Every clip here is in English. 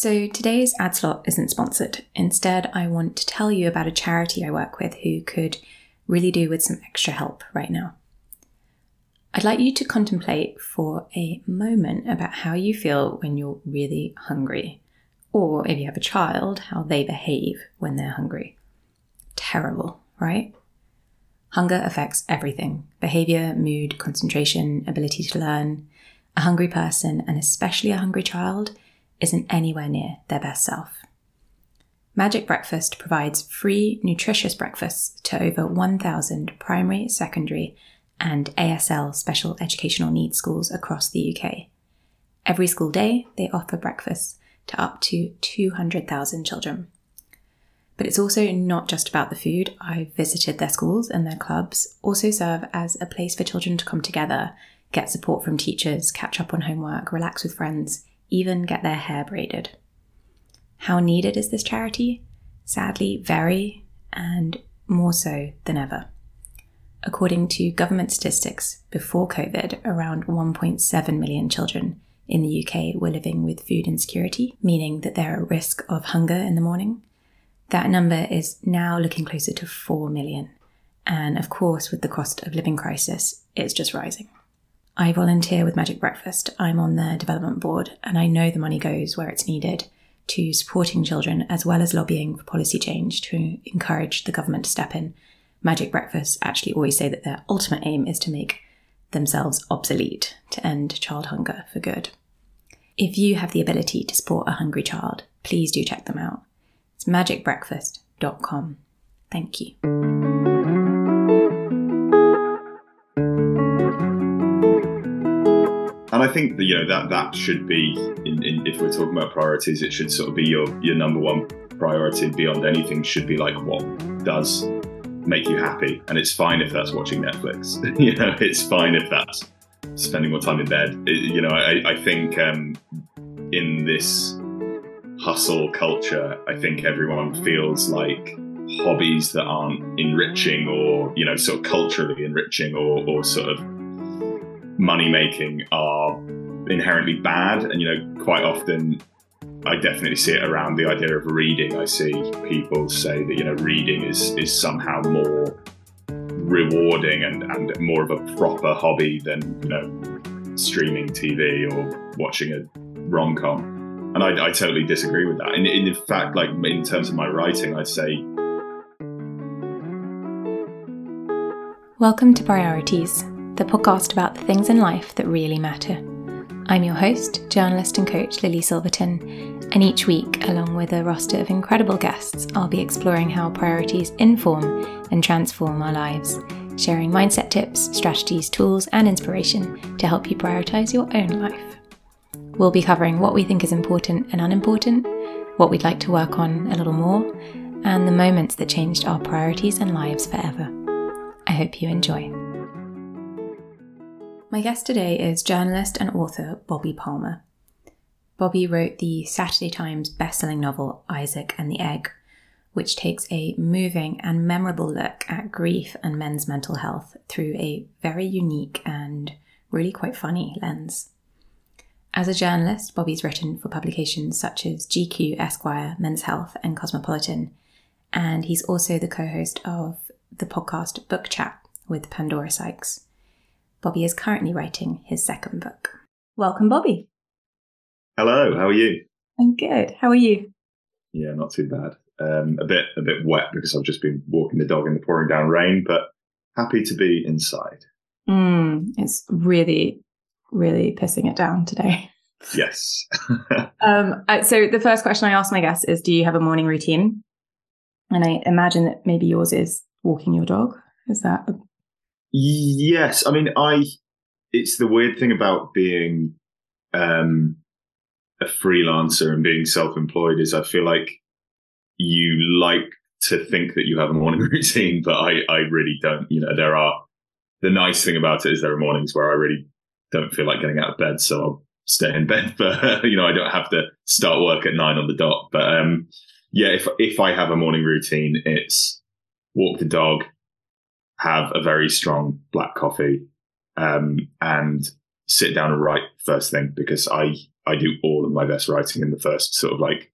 So today's ad slot isn't sponsored. Instead, I want to tell you about a charity I work with who could really do with some extra help right now. I'd like you to contemplate for a moment about how you feel when you're really hungry, or if you have a child, how they behave when they're hungry. Terrible, right? Hunger affects everything behavior, mood, concentration, ability to learn. A hungry person, and especially a hungry child, isn't anywhere near their best self. Magic Breakfast provides free, nutritious breakfasts to over 1,000 primary, secondary, and ASL special educational needs schools across the UK. Every school day, they offer breakfasts to up to 200,000 children. But it's also not just about the food. I've visited their schools and their clubs also serve as a place for children to come together, get support from teachers, catch up on homework, relax with friends, even get their hair braided. How needed is this charity? Sadly, very, and more so than ever. According to government statistics, before COVID, around 1.7 million children in the UK were living with food insecurity, meaning that they're at risk of hunger in the morning. That number is now looking closer to 4 million. And of course, with the cost of living crisis, it's just rising. I volunteer with Magic Breakfast. I'm on the development board, and I know the money goes where it's needed to supporting children as well as lobbying for policy change to encourage the government to step in Magic Breakfast actually always say that their ultimate aim is to make themselves obsolete to end child hunger for good. If you have the ability to support a hungry child, please do check them out. It's magicbreakfast.com. Thank you. And I think that you know that that should be, in, in, if we're talking about priorities, it should sort of be your your number one priority beyond anything. Should be like what does make you happy. And it's fine if that's watching Netflix. you know, it's fine if that's spending more time in bed. It, you know, I, I think um, in this hustle culture, I think everyone feels like hobbies that aren't enriching or, you know, sort of culturally enriching or, or sort of money making are inherently bad. And, you know, quite often I definitely see it around the idea of reading. I see people say that you know reading is is somehow more rewarding and, and more of a proper hobby than you know streaming TV or watching a rom com. And I, I, totally disagree with that. And in fact, like in terms of my writing, I'd say. Welcome to Priorities, the podcast about the things in life that really matter. I'm your host, journalist and coach Lily Silverton, and each week, along with a roster of incredible guests, I'll be exploring how priorities inform and transform our lives, sharing mindset tips, strategies, tools, and inspiration to help you prioritize your own life. We'll be covering what we think is important and unimportant, what we'd like to work on a little more, and the moments that changed our priorities and lives forever. I hope you enjoy. My guest today is journalist and author Bobby Palmer. Bobby wrote the Saturday Times bestselling novel Isaac and the Egg, which takes a moving and memorable look at grief and men's mental health through a very unique and really quite funny lens. As a journalist, Bobby's written for publications such as GQ, Esquire, Men's Health, and Cosmopolitan, and he's also the co host of the podcast Book Chat with Pandora Sykes. Bobby is currently writing his second book. Welcome, Bobby. Hello, how are you? I'm good. How are you? Yeah, not too bad. Um, a bit a bit wet because I've just been walking the dog in the pouring down rain, but happy to be inside. Mm, it's really, really pissing it down today. Yes. um, so the first question I ask my guests is, do you have a morning routine? And I imagine that maybe yours is walking your dog. Is that a Yes, I mean, I. It's the weird thing about being um, a freelancer and being self-employed is I feel like you like to think that you have a morning routine, but I, I really don't. You know, there are the nice thing about it is there are mornings where I really don't feel like getting out of bed, so I'll stay in bed. But you know, I don't have to start work at nine on the dot. But um, yeah, if if I have a morning routine, it's walk the dog, have a very strong black coffee um, and sit down and write first thing because I I do all of my best writing in the first sort of like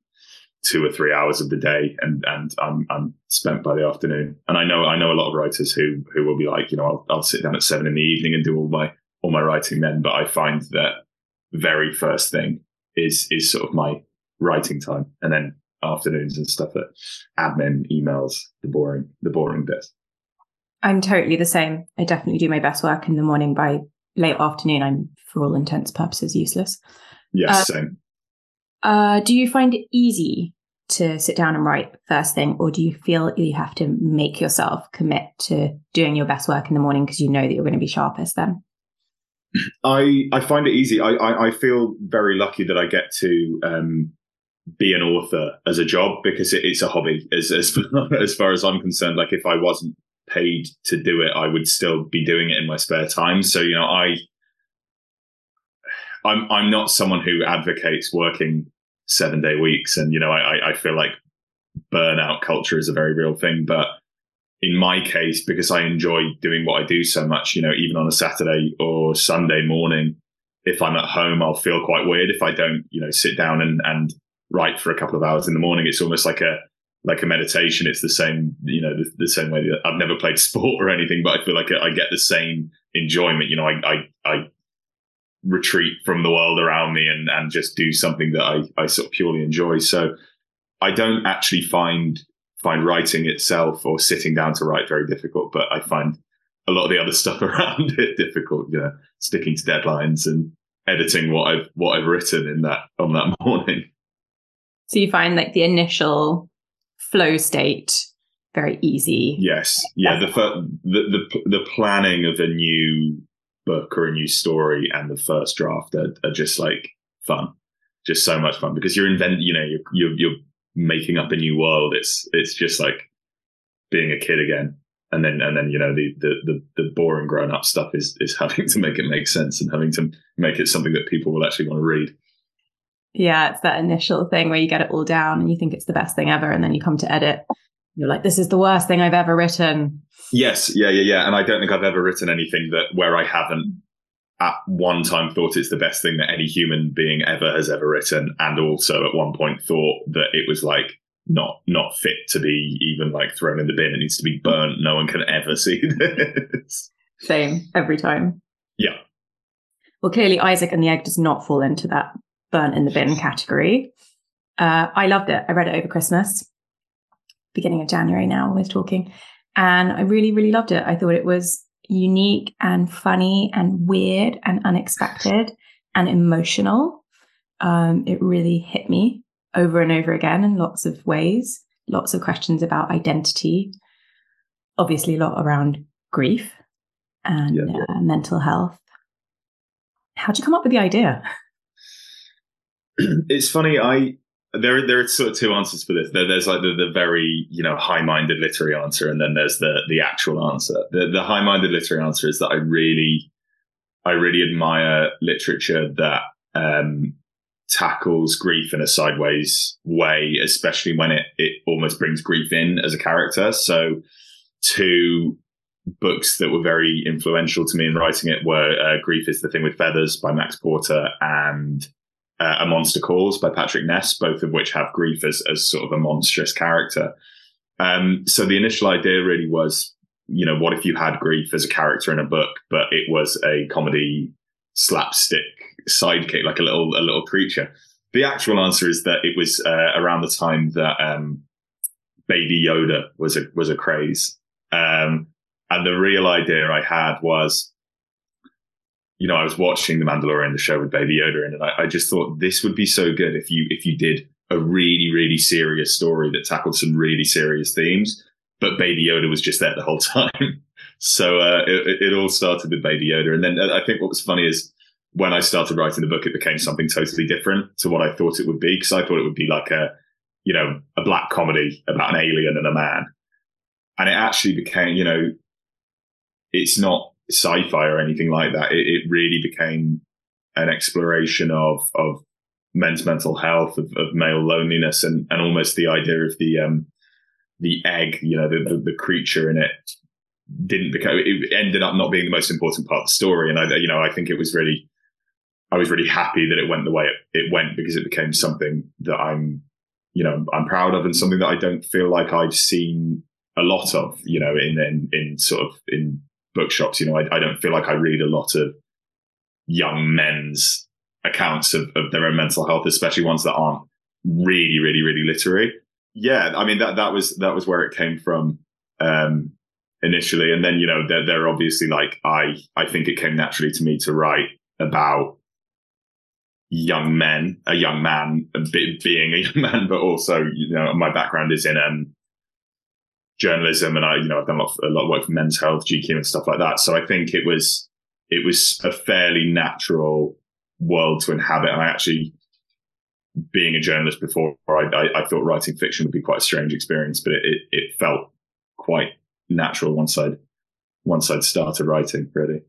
two or three hours of the day, and and I'm I'm spent by the afternoon. And I know I know a lot of writers who who will be like, you know, I'll, I'll sit down at seven in the evening and do all my all my writing then. But I find that very first thing is is sort of my writing time, and then afternoons and stuff at admin, emails, the boring the boring bits. I'm totally the same. I definitely do my best work in the morning. By late afternoon, I'm for all intents purposes useless. Yes, uh, same. Uh, do you find it easy to sit down and write first thing, or do you feel you have to make yourself commit to doing your best work in the morning because you know that you're going to be sharpest then? I I find it easy. I, I, I feel very lucky that I get to um, be an author as a job because it, it's a hobby. As as as far as I'm concerned, like if I wasn't paid to do it, I would still be doing it in my spare time. So you know, I I'm I'm not someone who advocates working seven day weeks, and you know, I I feel like burnout culture is a very real thing, but in my case, because I enjoy doing what I do so much, you know, even on a Saturday or Sunday morning, if I'm at home, I'll feel quite weird if I don't, you know, sit down and, and write for a couple of hours in the morning. It's almost like a, like a meditation. It's the same, you know, the, the same way that I've never played sport or anything, but I feel like I get the same enjoyment. You know, I, I, I retreat from the world around me and, and just do something that I, I sort of purely enjoy. So I don't actually find find writing itself or sitting down to write very difficult, but I find a lot of the other stuff around it difficult. You know, sticking to deadlines and editing what I've what I've written in that on that morning. So you find like the initial flow state very easy. Yes, yeah. The the the the planning of a new book or a new story and the first draft are, are just like fun, just so much fun because you're invent. You know, you're you're, you're making up a new world. It's it's just like being a kid again. And then and then you know the the the, the boring grown up stuff is is having to make it make sense and having to make it something that people will actually want to read. Yeah, it's that initial thing where you get it all down and you think it's the best thing ever, and then you come to edit. You're like, this is the worst thing I've ever written. Yes, yeah, yeah, yeah. And I don't think I've ever written anything that where I haven't at one time thought it's the best thing that any human being ever has ever written, and also at one point thought that it was like not not fit to be even like thrown in the bin. It needs to be burnt. No one can ever see this. Same every time. Yeah. Well, clearly Isaac and the Egg does not fall into that burnt in the bin category. Uh, I loved it. I read it over Christmas, beginning of January. Now we're talking, and I really, really loved it. I thought it was unique and funny and weird and unexpected and emotional. Um, it really hit me over and over again in lots of ways, lots of questions about identity, obviously, a lot around grief and yeah. uh, mental health. How'd you come up with the idea? It's funny. I there there are sort of two answers for this. There, there's like the, the very you know high minded literary answer, and then there's the the actual answer. The the high minded literary answer is that I really I really admire literature that um, tackles grief in a sideways way, especially when it it almost brings grief in as a character. So two books that were very influential to me in writing it were uh, Grief is the Thing with Feathers by Max Porter and uh, A Monster Calls by Patrick Ness, both of which have grief as, as sort of a monstrous character. Um, so the initial idea really was, you know, what if you had grief as a character in a book, but it was a comedy slapstick sidekick, like a little a little creature. The actual answer is that it was uh, around the time that um, Baby Yoda was a was a craze, um, and the real idea I had was you know, I was watching The Mandalorian, the show with Baby Yoda in, and I, I, just thought this would be so good if you if you did a really really serious story that tackled some really serious themes, but Baby Yoda was just there the whole time. so uh, it, it, all started with Baby Yoda, and then uh, I think what was funny is when I started writing the book, it became something totally different to what I thought it would be because I thought it would be like a you know a black comedy about an alien and a man, and it actually became you know it's not sci-fi or anything like that. It, it really became an exploration of of men's mental health, of, of, male loneliness, and and almost the idea of the um the egg, you know, the the, the creature in it didn't become it ended up not being the most important part of the story and i you know i think it was really I was really happy that it went the way it, it went because it became something that I'm, you know, I'm proud of and something that I don't feel like I've seen a lot of, you know, in in, in sort of in bookshops. You know, I, I don't feel like I read a lot of young men's accounts of, of their own mental health, especially ones that aren't really, really, really literary. Yeah, I mean that that was that was where it came from um, initially, and then you know they're, they're obviously like I I think it came naturally to me to write about young men, a young man, being a young man, but also you know my background is in um, journalism, and I you know I've done a lot, of, a lot of work for Men's Health, GQ, and stuff like that. So I think it was it was a fairly natural world to inhabit, and I actually being a journalist before, I, I, I, thought writing fiction would be quite a strange experience, but it, it, it, felt quite natural once I'd once I'd started writing. Really.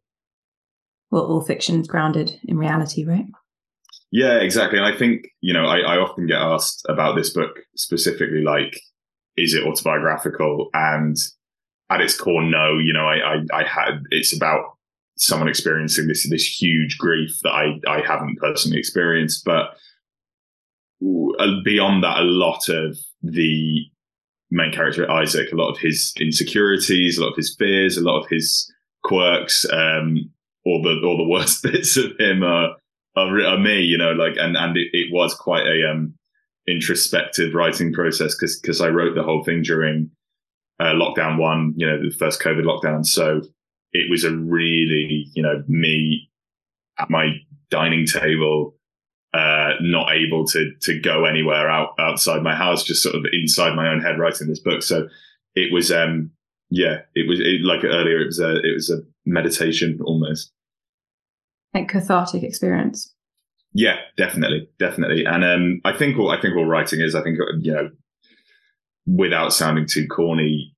Well, all fiction's grounded in reality, right? Yeah, exactly. And I think you know I, I often get asked about this book specifically, like, is it autobiographical? And at its core, no. You know, I I, I had it's about someone experiencing this this huge grief that I I haven't personally experienced, but beyond that, a lot of the main character Isaac, a lot of his insecurities, a lot of his fears, a lot of his quirks, um, all the all the worst bits of him are are, are me, you know, like and and it, it was quite a um, introspective writing process because because I wrote the whole thing during uh, lockdown one, you know, the first COVID lockdown, so it was a really you know me at my dining table uh, not able to to go anywhere out outside my house, just sort of inside my own head writing this book. So it was, um, yeah, it was it, like earlier. It was a it was a meditation almost, like cathartic experience. Yeah, definitely, definitely. And um, I think all I think all writing is. I think you know, without sounding too corny,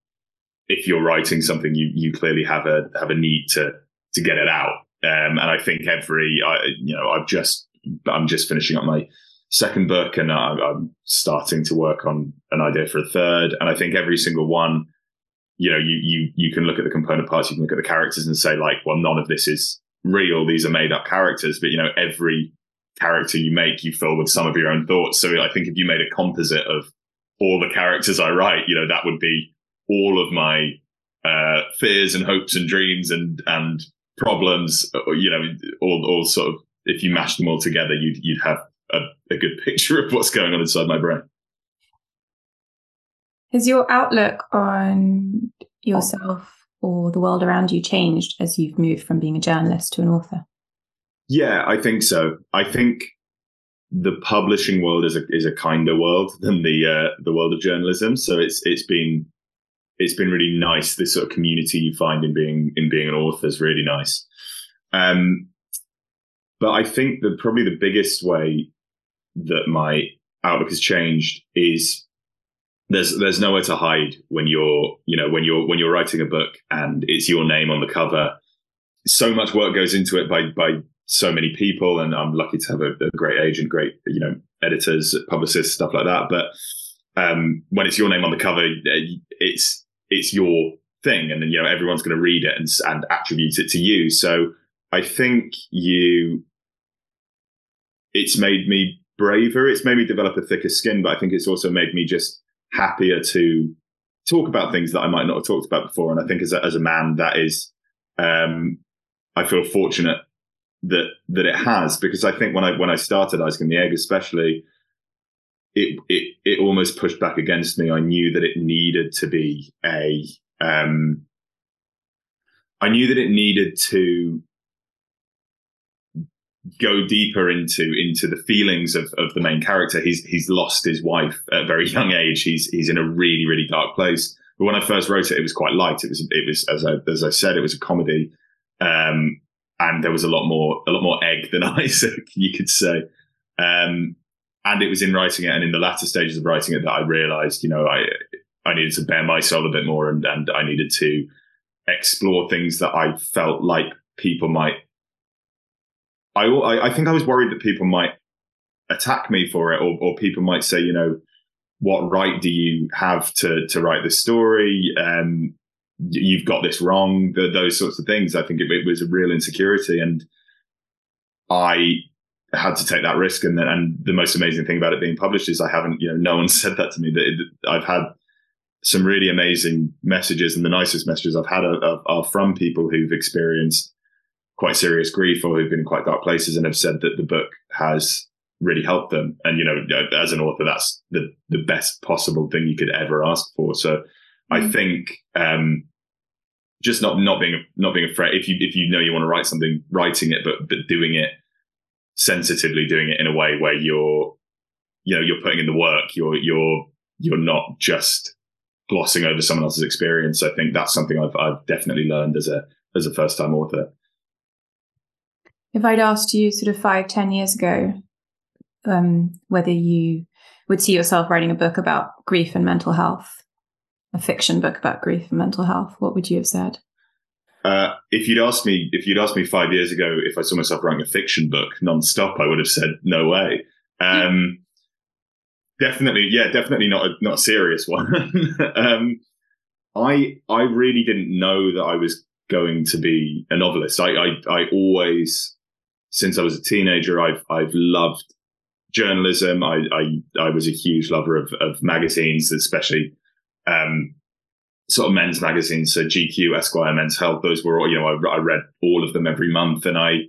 if you're writing something, you you clearly have a have a need to to get it out. Um, and I think every, I, you know, I've just I'm just finishing up my second book and I'm starting to work on an idea for a third. And I think every single one, you know, you you you can look at the component parts, you can look at the characters and say like, well, none of this is real. These are made up characters. But you know, every character you make, you fill with some of your own thoughts. So I think if you made a composite of all the characters I write, you know, that would be all of my uh, fears and hopes and dreams and and problems. Uh, you know, all all sort of if you mash them all together, you'd you'd have a, a good picture of what's going on inside my brain. Has your outlook on yourself or the world around you changed as you've moved from being a journalist to an author? Yeah, I think so. I think the publishing world is a is a kinder world than the uh, the world of journalism. So it's it's been it's been really nice. This sort of community you find in being in being an author is really nice. Um, but I think that probably the biggest way that my outlook has changed is there's there's nowhere to hide when you're you know when you're when you're writing a book and it's your name on the cover. So much work goes into it by by so many people, and I'm lucky to have a, a great agent, great you know editors, publicists, stuff like that. But um, when it's your name on the cover, it's it's your thing, and you know everyone's going to read it and and attribute it to you. So I think you it's made me braver. It's made me develop a thicker skin, but I think it's also made me just happier to talk about things that I might not have talked about before. And I think as a, as a man, that is, um, I feel fortunate that that it has because I think when I when I started Isaac and the Egg, especially, it it it almost pushed back against me. I knew that it needed to be a um, I knew that it needed to go deeper into into the feelings of, of the main character. He's he's lost his wife at a very young age. He's he's in a really really dark place. But when I first wrote it, it was quite light. It was it was as I as I said, it was a comedy, um, and there was a lot more a lot more egg than Isaac, you could say. Um, and it was in writing it and in the latter stages of writing it that I realized, you know, I I needed to bare my soul a bit more and and I needed to explore things that I felt like people might I, I think I was worried that people might attack me for it, or, or people might say, you know, what right do you have to to write this story? Um, you've got this wrong. The, those sorts of things. I think it, it was a real insecurity, and I had to take that risk. And then, and the most amazing thing about it being published is I haven't, you know, no one said that to me. That it, I've had some really amazing messages, and the nicest messages I've had are, are, are, from people who've experienced quite serious grief or who've been in quite dark places and have said that the book has really helped them. And you know, as an author, that's the the best possible thing you could ever ask for. So. I think. um just not not being not being afraid. If you if you know you want to write something writing it but but doing it sensitively doing it in a way where you're you know you're putting in the work you're you're you're not just glossing over someone else's experience. I think that's something i've i've definitely learned as a as a first time author. If i'd asked you sort of five ten years ago um, whether you would see yourself writing a book about grief and mental health a fiction book about grief and mental health what would you have said uh, if you'd asked me, if you'd asked me five years ago if I saw myself writing a fiction book non-stop, I would have said no way. Um, definitely, yeah, definitely not a not a serious one. um, I I really didn't know that I was going to be a novelist. I, I I always, since I was a teenager, I've I've loved journalism. I I I was a huge lover of of magazines, especially um, sort of men's magazines, so GQ, Esquire, Men's Health. Those were all, you know, I, I read all of them every month, and I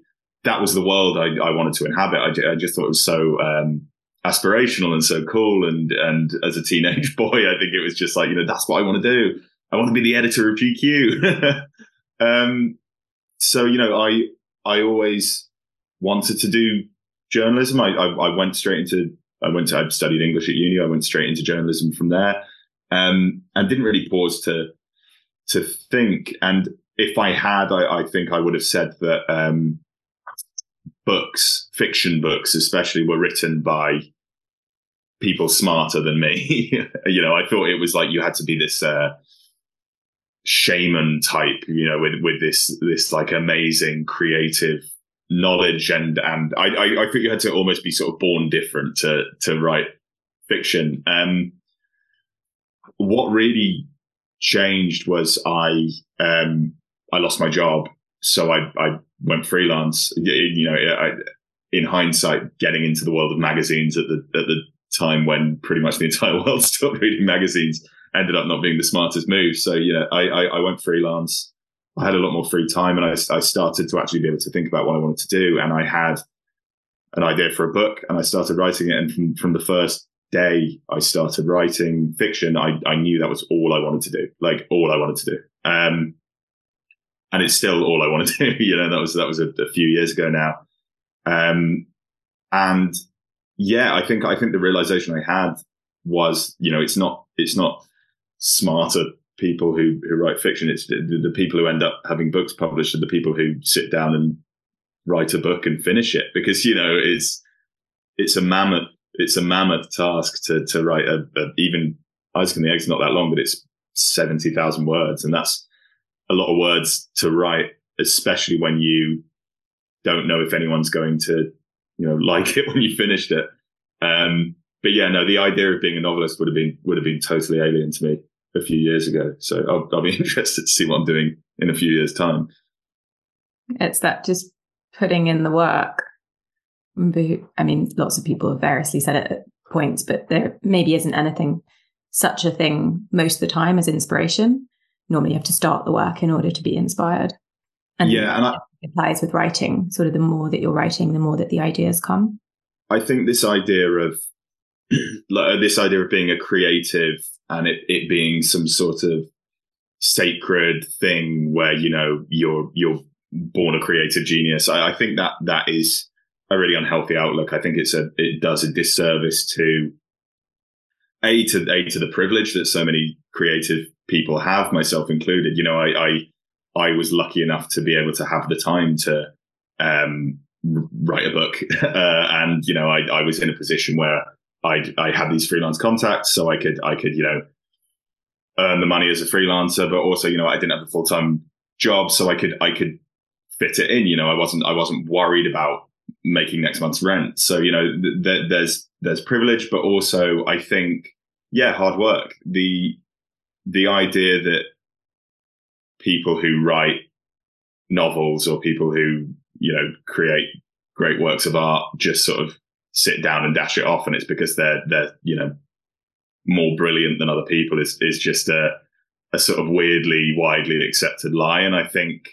that was the world I, I wanted to inhabit. I, I, just thought it was so um, aspirational and so cool. And and as a teenage boy, I think it was just like you know that's what I want to do. I want to be the editor of GQ. um, so you know, I I always wanted to do journalism. I, I, I went straight into I went to I studied English at uni. I went straight into journalism from there um, and didn't really pause to to think. And if I had, I, I think I would have said that um, books, fiction books, especially, were written by people smarter than me. you know, I thought it was like you had to be this uh, shaman type, you know, with with this this like amazing creative knowledge, and and I I, I think you had to almost be sort of born different to to write fiction. Um, what really changed was I um, I lost my job, so I I went freelance. You know, I, in hindsight, getting into the world of magazines at the at the time when pretty much the entire world stopped reading magazines ended up not being the smartest move. So yeah, I, I, I went freelance. I had a lot more free time, and I I started to actually be able to think about what I wanted to do. And I had an idea for a book, and I started writing it. And from from the first day I started writing fiction, I, I knew that was all I wanted to do, like all I wanted to do. Um, and it's still all I want to do. you know, that was, that was a, a few years ago now. Um, and yeah, I think, I think the realization I had was, you know, it's not, it's not smarter people who, who write fiction. It's the, the people who end up having books published are the people who sit down and write a book and finish it because, you know, it's, it's a mammoth it's a mammoth task to to write a, a even Isaac and the Egg's not that long, but it's seventy thousand words, and that's a lot of words to write, especially when you don't know if anyone's going to you know like it when you finished it. Um, but yeah, no, the idea of being a novelist would have been would have been totally alien to me a few years ago. So I'll, I'll be interested to see what I'm doing in a few years' time. It's that just putting in the work I mean, lots of people have variously said it at points, but there maybe isn't anything such a thing most of the time as inspiration. Normally, you have to start the work in order to be inspired. And yeah, and I, it applies with writing. Sort of the more that you're writing, the more that the ideas come. I think this idea of like, this idea of being a creative and it, it being some sort of sacred thing where you know you're you're born a creative genius. I, I think that that is a really unhealthy outlook. I think it's a it does a disservice to a to a to the privilege that so many creative people have, myself included. You know, I I, I was lucky enough to be able to have the time to um, write a book, uh, and you know, I I was in a position where I I had these freelance contacts, so I could I could you know earn the money as a freelancer, but also you know I didn't have a full time job, so I could I could fit it in. You know, I wasn't I wasn't worried about making next month's rent. So you know, th- th- there's there's privilege, but also I think yeah, hard work. The the idea that people who write novels or people who you know create great works of art just sort of sit down and dash it off, and it's because they're they're you know more brilliant than other people is is just a a sort of weirdly widely accepted lie, and I think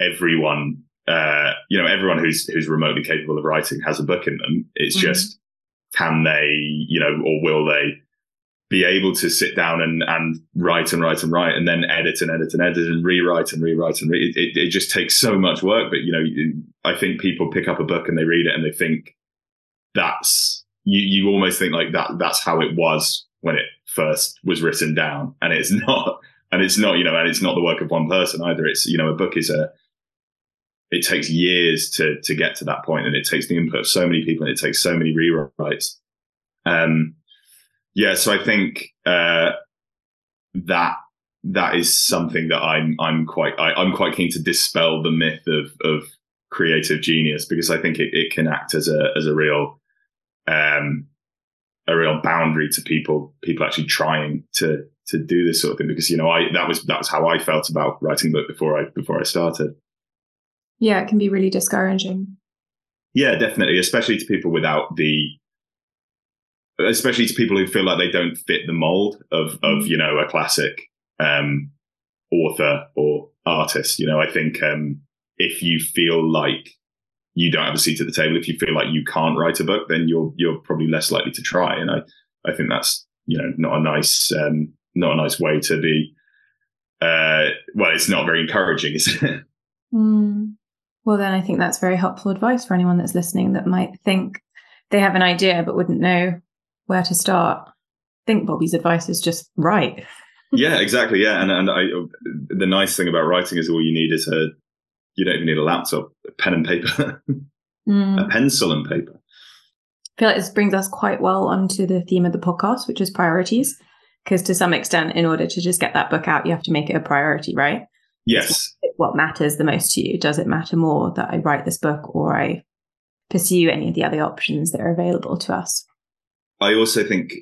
everyone uh, you know everyone who's who's remotely capable of writing has a book in them. It's mm-hmm. just can they you know or will they be able to sit down and, and write and write and write and then edit and edit and edit and rewrite and rewrite and re- it, it just takes so much work. But, you know, I think people pick up a book and they read it and they think that's, you, you almost think like that, that's how it was when it first was written down. And it's not, and it's not, you know, and it's not the work of one person either. It's, you know, a book is a, it takes years to, to get to that point and it takes the input of so many people and it takes so many rewrites. Um, yeah, so I think uh, that that is something that I'm I'm quite I, am quite keen to dispel the myth of of creative genius because I think it, it can act as a as a real um a real boundary to people people actually trying to to do this sort of thing because you know I that was that was how I felt about writing book before I before I started. Yeah, it can be really discouraging. Yeah, definitely, especially to people without the especially to people who feel like they don't fit the mold of of mm. you know a classic um, author or artist. You know, I think um, if you feel like you don't have a seat at the table, if you feel like you can't write a book, then you're you're probably less likely to try. And I I think that's you know not a nice um, not a nice way to be. Uh, well, it's not very encouraging, is it? Mm. Well, then I think that's very helpful advice for anyone that's listening that might think they have an idea but wouldn't know where to start. I think Bobby's advice is just right. yeah, exactly. Yeah, and and I, the nice thing about writing is all you need is a you don't even need a laptop, a pen and paper, mm. a pencil and paper. I feel like this brings us quite well onto the theme of the podcast, which is priorities. Because to some extent, in order to just get that book out, you have to make it a priority, right? Yes. What matters the most to you? Does it matter more that I write this book or I pursue any of the other options that are available to us? I also think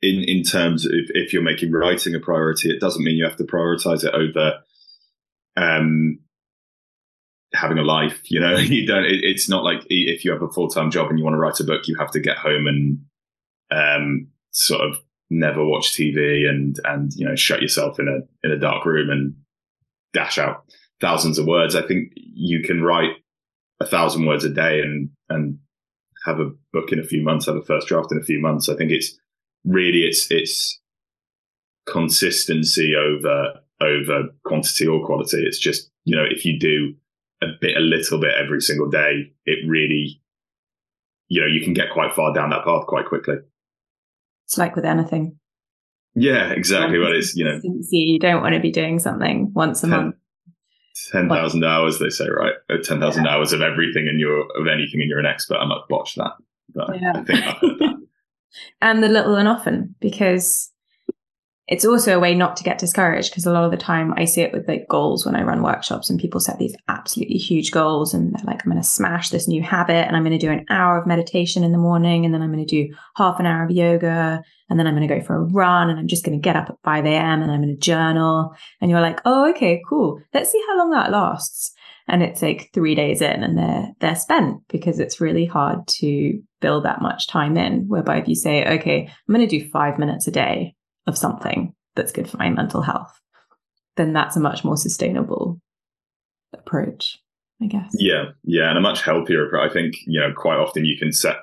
in in terms of if you're making writing a priority, it doesn't mean you have to prioritize it over um, having a life. You know, you don't. It, it's not like if you have a full time job and you want to write a book, you have to get home and um, sort of never watch TV and and you know shut yourself in a in a dark room and dash out thousands of words. I think you can write a thousand words a day and and have a book in a few months, have a first draft in a few months. I think it's really it's it's consistency over over quantity or quality. It's just you know if you do a bit, a little bit every single day, it really you know you can get quite far down that path quite quickly. It's like with anything. Yeah, exactly. Well, it's you know you don't want to be doing something once a 10, month. Ten thousand hours, they say, right? Uh, ten thousand yeah. hours of everything, and you're of anything, and you're an expert. I might botch that, but yeah. I think I've heard that. and the little and often, because it's also a way not to get discouraged because a lot of the time I see it with like goals when I run workshops and people set these absolutely huge goals and they're like, I'm going to smash this new habit and I'm going to do an hour of meditation in the morning and then I'm going to do half an hour of yoga and then I'm going to go for a run and I'm just going to get up at 5 a.m. and I'm going to journal. And you're like, oh, okay, cool. Let's see how long that lasts. And it's like three days in and they're, they're spent because it's really hard to build that much time in. Whereby if you say, okay, I'm going to do five minutes a day of something that's good for my mental health, then that's a much more sustainable approach, I guess. Yeah, yeah, and a much healthier approach. I think you know quite often you can set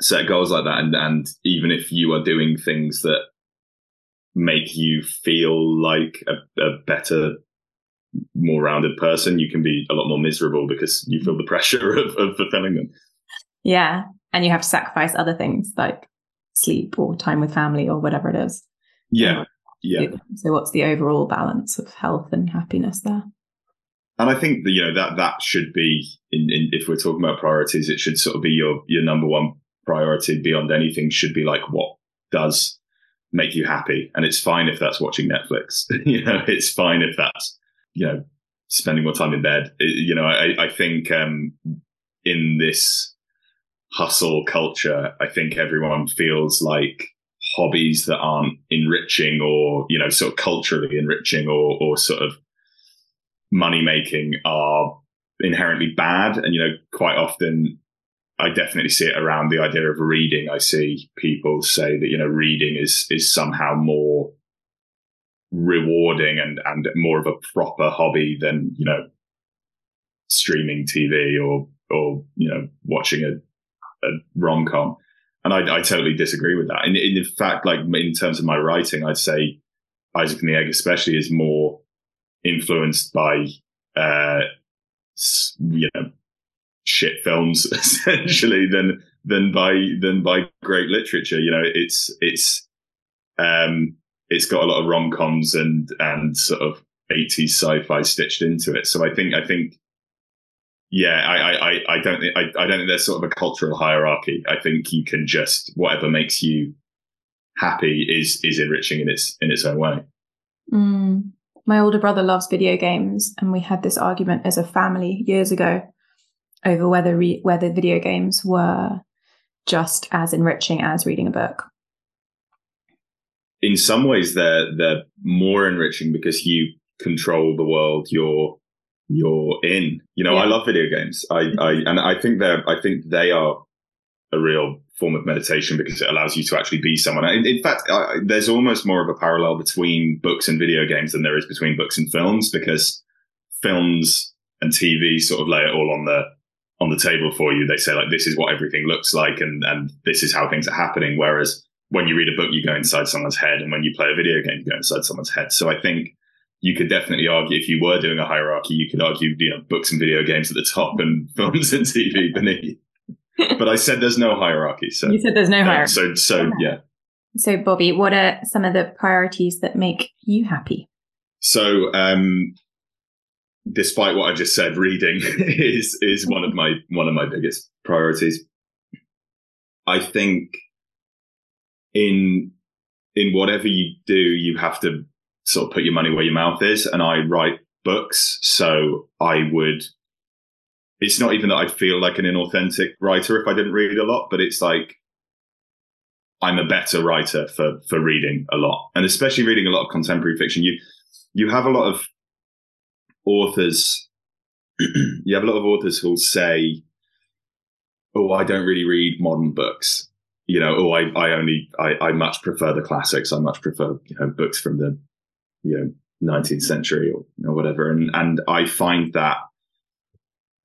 set goals like that, and and even if you are doing things that make you feel like a, a better more rounded person, you can be a lot more miserable because you feel the pressure of, of fulfilling them. Yeah. And you have to sacrifice other things like sleep or time with family or whatever it is. Yeah. Um, yeah. So what's the overall balance of health and happiness there? And I think that, you know, that, that should be in, in, if we're talking about priorities, it should sort of be your, your number one priority beyond anything should be like what does make you happy. And it's fine if that's watching Netflix. you know, it's fine if that's, you know, spending more time in bed. It, you know, I, I think, um, in this hustle culture, I think everyone feels like hobbies that aren't enriching or, you know, sort of culturally enriching or, or sort of money making are inherently bad. And, you know, quite often I definitely see it around the idea of reading. I see people say that, you know, reading is, is somehow more rewarding and, and more of a proper hobby than, you know, streaming TV or, or, you know, watching a, a rom com. And I, I, totally disagree with that. And in fact, like in terms of my writing, I'd say Isaac and the Egg especially is more influenced by, uh, you know, shit films essentially than, than by, than by great literature. You know, it's, it's, um, it's got a lot of rom coms and, and sort of 80s sci-fi stitched into it. So I think, I think, yeah, I, I, I don't think, I, I don't think there's sort of a cultural hierarchy. I think you can just, whatever makes you happy is, is enriching in its, in its own way. Mm. My older brother loves video games, and we had this argument as a family years ago over whether re- whether video games were just as enriching as reading a book. In some ways, they're they're more enriching because you control the world you're you're in. You know, yeah. I love video games. I, I mm-hmm. and I think they're I think they are a real form of meditation because it allows you to actually be someone. In, in fact, I, there's almost more of a parallel between books and video games than there is between books and films because films and TV sort of lay it all on the on the table for you. They say like this is what everything looks like and and this is how things are happening. Whereas when you read a book, you go inside someone's head, and when you play a video game, you go inside someone's head. So I think you could definitely argue if you were doing a hierarchy, you could argue you know books and video games at the top and films and TV beneath but I said there's no hierarchy. So you said there's no hierarchy. so so yeah. So Bobby, what are some of the priorities that make you happy? So um despite what I just said, reading is is one of my one of my biggest priorities. I think in in whatever you do, you have to sort of put your money where your mouth is. And I write books, so I would it's not even that I feel like an inauthentic writer if I didn't read a lot, but it's like I'm a better writer for for reading a lot, and especially reading a lot of contemporary fiction. You you have a lot of authors. you have a lot of authors who'll say, "Oh, I don't really read modern books." You know, oh, I I only I I much prefer the classics. I much prefer you know books from the you know 19th century or, or whatever. And and I find that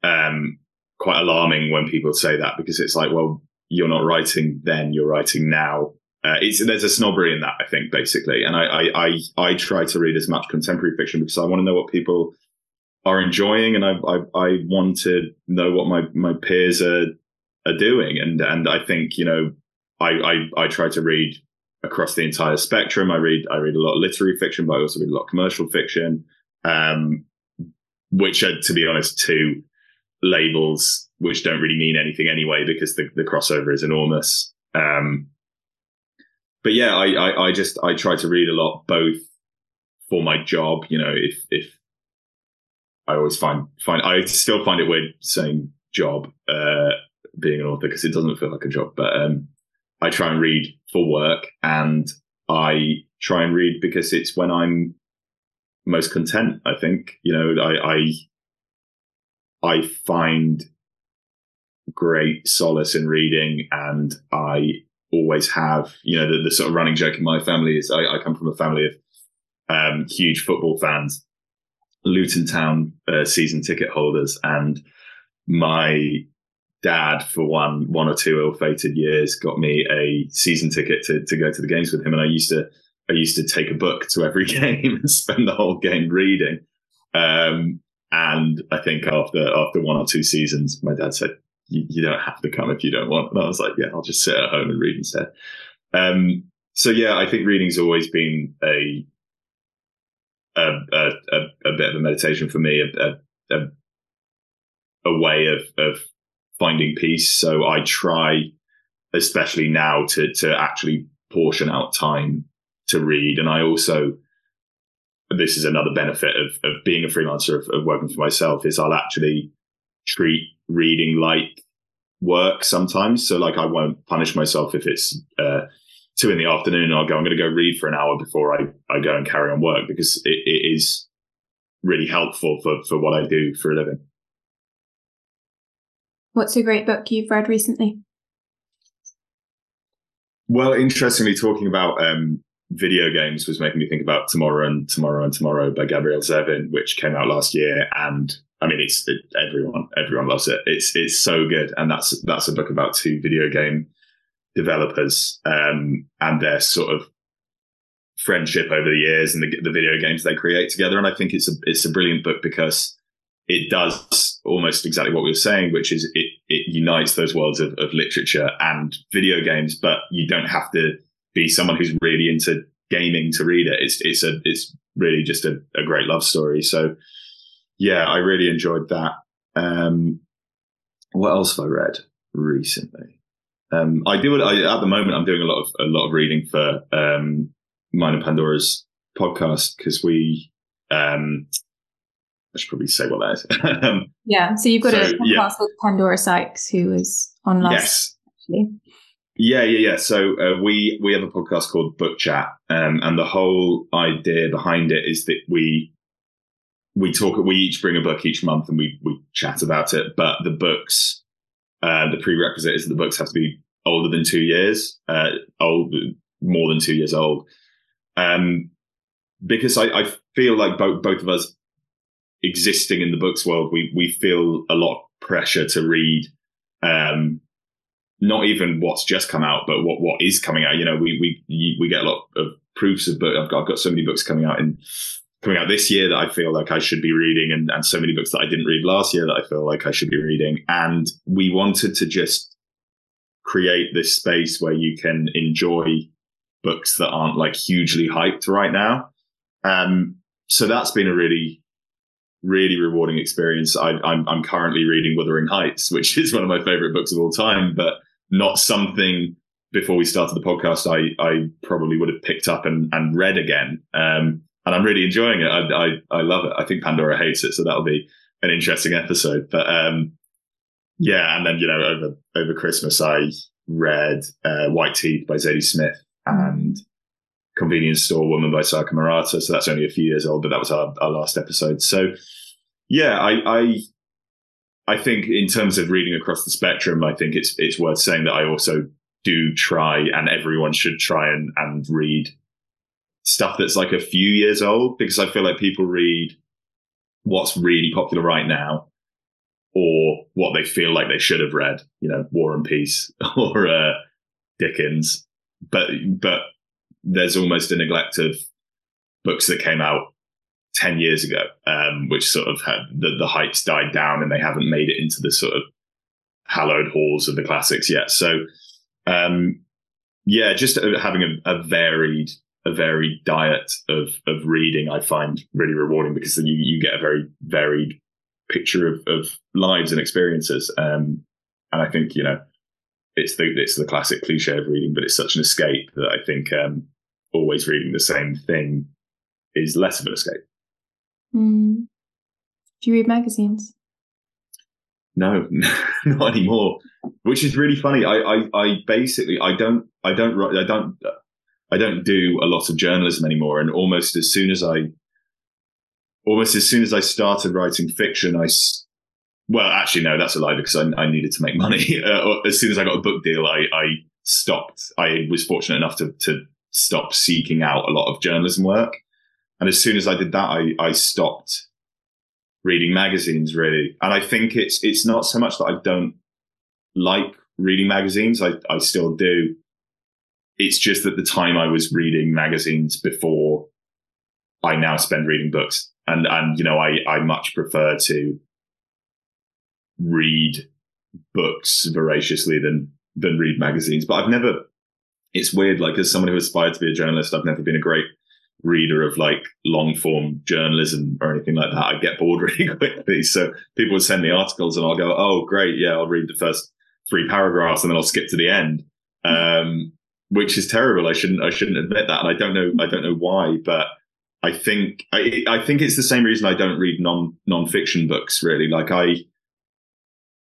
um, quite alarming when people say that because it's like, well, you're not writing then, you're writing now. Uh, it's there's a snobbery in that, I think, basically. And I, I, I I try to read as much contemporary fiction because I want to know what people are enjoying, and I I, I want to know what my my peers are are doing. And and I think you know I I, I try to read across the entire spectrum. I read I read a lot of literary fiction, but I also read a lot of commercial fiction, um, which are, to be honest, two labels which don't really mean anything anyway because the, the crossover is enormous. Um, but yeah, I, I, I just I try to read a lot both for my job. You know, if if I always find find I still find it weird saying job uh, being an author because it doesn't feel like a job. But um, I try and read for work, and I try and read because it's when I'm most content. I think you know I, I I find great solace in reading and I always have, you know, the, the sort of running joke in my family is I, I come from a family of um, huge football fans, Luton Town uh, season ticket holders. And my dad, for one, one or two ill-fated years, got me a season ticket to, to go to the games with him. And I used to, I used to take a book to every game and spend the whole game reading. Um, and I think after after one or two seasons, my dad said, you, don't have to come if you don't want. And I was like, yeah, I'll just sit at home and read instead. Um, so yeah, I think reading's always been a a, a, a, a bit of a meditation for me, a, a, a way of, of finding peace. So I try, especially now, to to actually portion out time to read. And I also this is another benefit of, of being a freelancer, of, of working for myself, is I'll actually treat reading like work sometimes. So like I won't punish myself if it's uh, two in the afternoon and I'll go, I'm going to go read for an hour before I, I go and carry on work because it, it is really helpful for, for what I do for a living. What's a great book you've read recently? Well, interestingly, talking about um, video games was making me think about Tomorrow and Tomorrow and Tomorrow by Gabrielle Zevin, which came out last year. And I mean, it's it, everyone everyone loves it. It's it's so good, and that's that's a book about two video game developers um, and their sort of friendship over the years and the, the video games they create together. And I think it's a it's a brilliant book because it does almost exactly what we were saying, which is it it unites those worlds of, of literature and video games, but you don't have to be someone who's really into gaming to read it. It's it's a it's really just a, a great love story. So yeah, I really enjoyed that. Um, what else have I read recently? Um, I do at the moment. I'm doing a lot of a lot of reading for um, mine and Pandora's podcast because we. Um, I should probably say what that is. Um, yeah, so you've got so, a podcast yeah. with Pandora Sykes, who was on last. Yes. Actually. Yeah, yeah, yeah. So uh, we we have a podcast called Book Chat, um, and the whole idea behind it is that we we talk. We each bring a book each month, and we we chat about it. But the books, uh, the prerequisite is that the books have to be older than two years, uh, old more than two years old, um, because I, I feel like both both of us existing in the books world, we we feel a lot of pressure to read. Um, not even what's just come out, but what what is coming out. You know, we we we get a lot of proofs of book. I've got, I've got so many books coming out in coming out this year that I feel like I should be reading, and and so many books that I didn't read last year that I feel like I should be reading. And we wanted to just create this space where you can enjoy books that aren't like hugely hyped right now. Um, so that's been a really really rewarding experience. I, I'm, I'm currently reading Wuthering Heights, which is one of my favorite books of all time, but not something before we started the podcast I, I probably would have picked up and, and read again. Um, and I'm really enjoying it. I, I, I love it. I think Pandora hates it, so that'll be an interesting episode. But um, yeah, and then you know over over Christmas I read uh, White Teeth by Zadie Smith and Convenience Store Woman by Sayaka Murata. So that's only a few years old, but that was our, our last episode. So yeah, I, I I think in terms of reading across the spectrum, I think it's it's worth saying that I also do try, and everyone should try and and read stuff that's like a few years old because I feel like people read what's really popular right now or what they feel like they should have read, you know, War and Peace or uh, Dickens. But but there's almost a neglect of books that came out 10 years ago, um, which sort of had the, the hype's died down and they haven't made it into the sort of hallowed halls of the classics yet. So, um, yeah, just having a, a, varied, a varied diet of, of reading, I find really rewarding because then you, you get a very varied picture of, of lives and experiences. Um, and I think, you know, it's the, it's the classic cliche of reading, but it's such an escape that I think, um, always reading the same thing is less of an escape. Mm. Do you read magazines? No, not anymore. Which is really funny. I, I, I basically, I don't, I don't, I don't, I don't do a lot of journalism anymore. And almost as soon as I, almost as soon as I started writing fiction, I, well, actually, no, that's a lie because I, I needed to make money. Uh, as soon as I got a book deal, I, I stopped. I was fortunate enough to, to stop seeking out a lot of journalism work. And as soon as I did that, I, I stopped reading magazines really. And I think it's, it's not so much that I don't like reading magazines. I, I still do. It's just that the time I was reading magazines before I now spend reading books. And, and, you know, I, I much prefer to read books voraciously than, than read magazines. But I've never, it's weird. Like as someone who aspired to be a journalist, I've never been a great reader of like long form journalism or anything like that. I get bored really quickly. So people would send me articles and I'll go, Oh, great. Yeah. I'll read the first three paragraphs and then I'll skip to the end. Um, which is terrible. I shouldn't, I shouldn't admit that. And I don't know, I don't know why, but I think, I, I think it's the same reason I don't read non, non-fiction books really. Like I,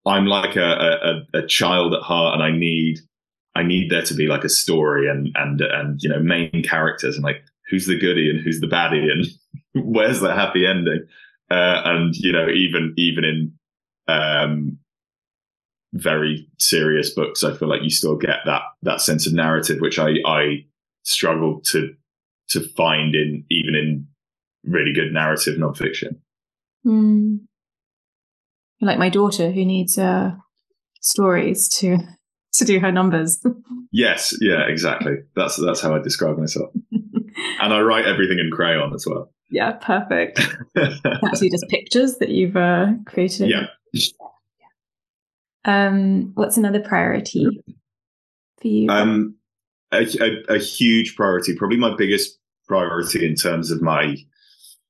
I'm like a, a, a child at heart and I need, I need there to be like a story and, and, and, you know, main characters and like, who's the goody and who's the baddie and where's the happy ending? Uh, and you know, even even in um, very serious books, I feel like you still get that that sense of narrative, which I I struggle to to find in even in really good narrative nonfiction. Mm. Like my daughter, who needs uh, stories to to do her numbers. yes, yeah, exactly. That's that's how I describe myself. and I write everything in crayon as well. Yeah, perfect. Actually, just pictures that you've uh, created. Yeah. Um, what's another priority for you? Um, a, a, a huge priority, probably my biggest priority in terms of my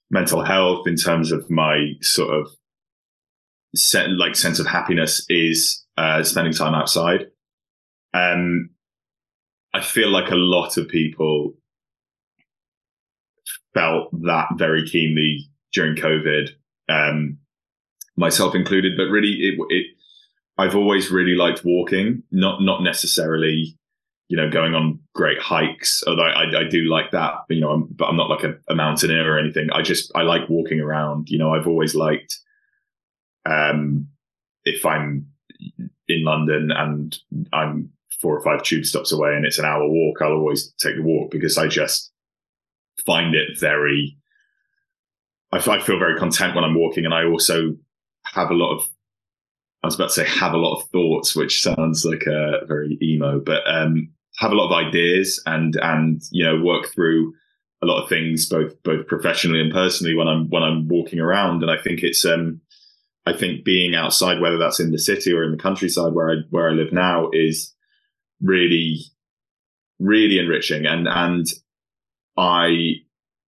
mental health, in terms of my sort of set, like sense of happiness, is uh, spending time outside. Um, I feel like a lot of people felt that very keenly during COVID, um, myself included. But really, it, it I've always really liked walking, not not necessarily, you know, going on great hikes. Although I, I do like that, you know, I'm, but I'm not like a, a, mountaineer or anything. I just I like walking around. You know, I've always liked, um, if I'm in London and I'm four or five tube stops away and it's an hour walk, I'll always take the walk because I just find it very. I, feel very content when I'm walking, and I also have a lot of I was about to say have a lot of thoughts, which sounds like a very emo, but um, have a lot of ideas and and you know work through a lot of things both both professionally and personally when I'm when I'm walking around. And I think it's um I think being outside, whether that's in the city or in the countryside where I where I live now, is really really enriching. And and I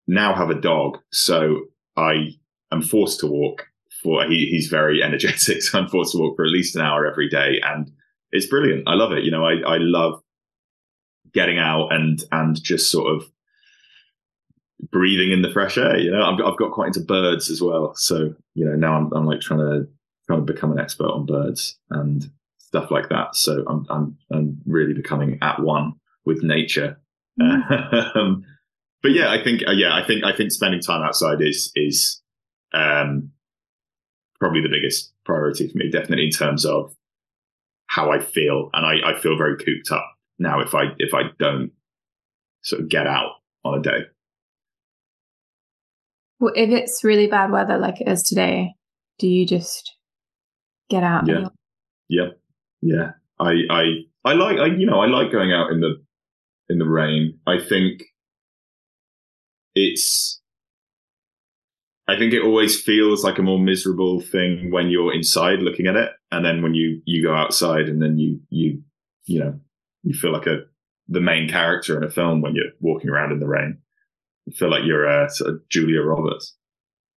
now have a dog, so I am forced to walk for he, he's very energetic. So I'm forced to walk for at least an hour every day, and it's brilliant. I love it. You know, I I love getting out and and just sort of breathing in the fresh air. You know, I've, got, I've got quite into birds as well. So you know, now I'm I'm like trying to trying to become an expert on birds and stuff like that. So I'm I'm I'm really becoming at one with nature. Mm. um, but yeah, I think uh, yeah, I think I think spending time outside is is um, probably the biggest priority for me, definitely in terms of how I feel. And I, I feel very cooped up now if I if I don't sort of get out on a day. Well, if it's really bad weather like it is today, do you just get out? Yeah, yeah, yeah. I I I like I you know I like going out in the in the rain. I think it's I think it always feels like a more miserable thing when you're inside looking at it, and then when you you go outside and then you you you know you feel like a the main character in a film when you're walking around in the rain. Feel like you're a sort of Julia Roberts,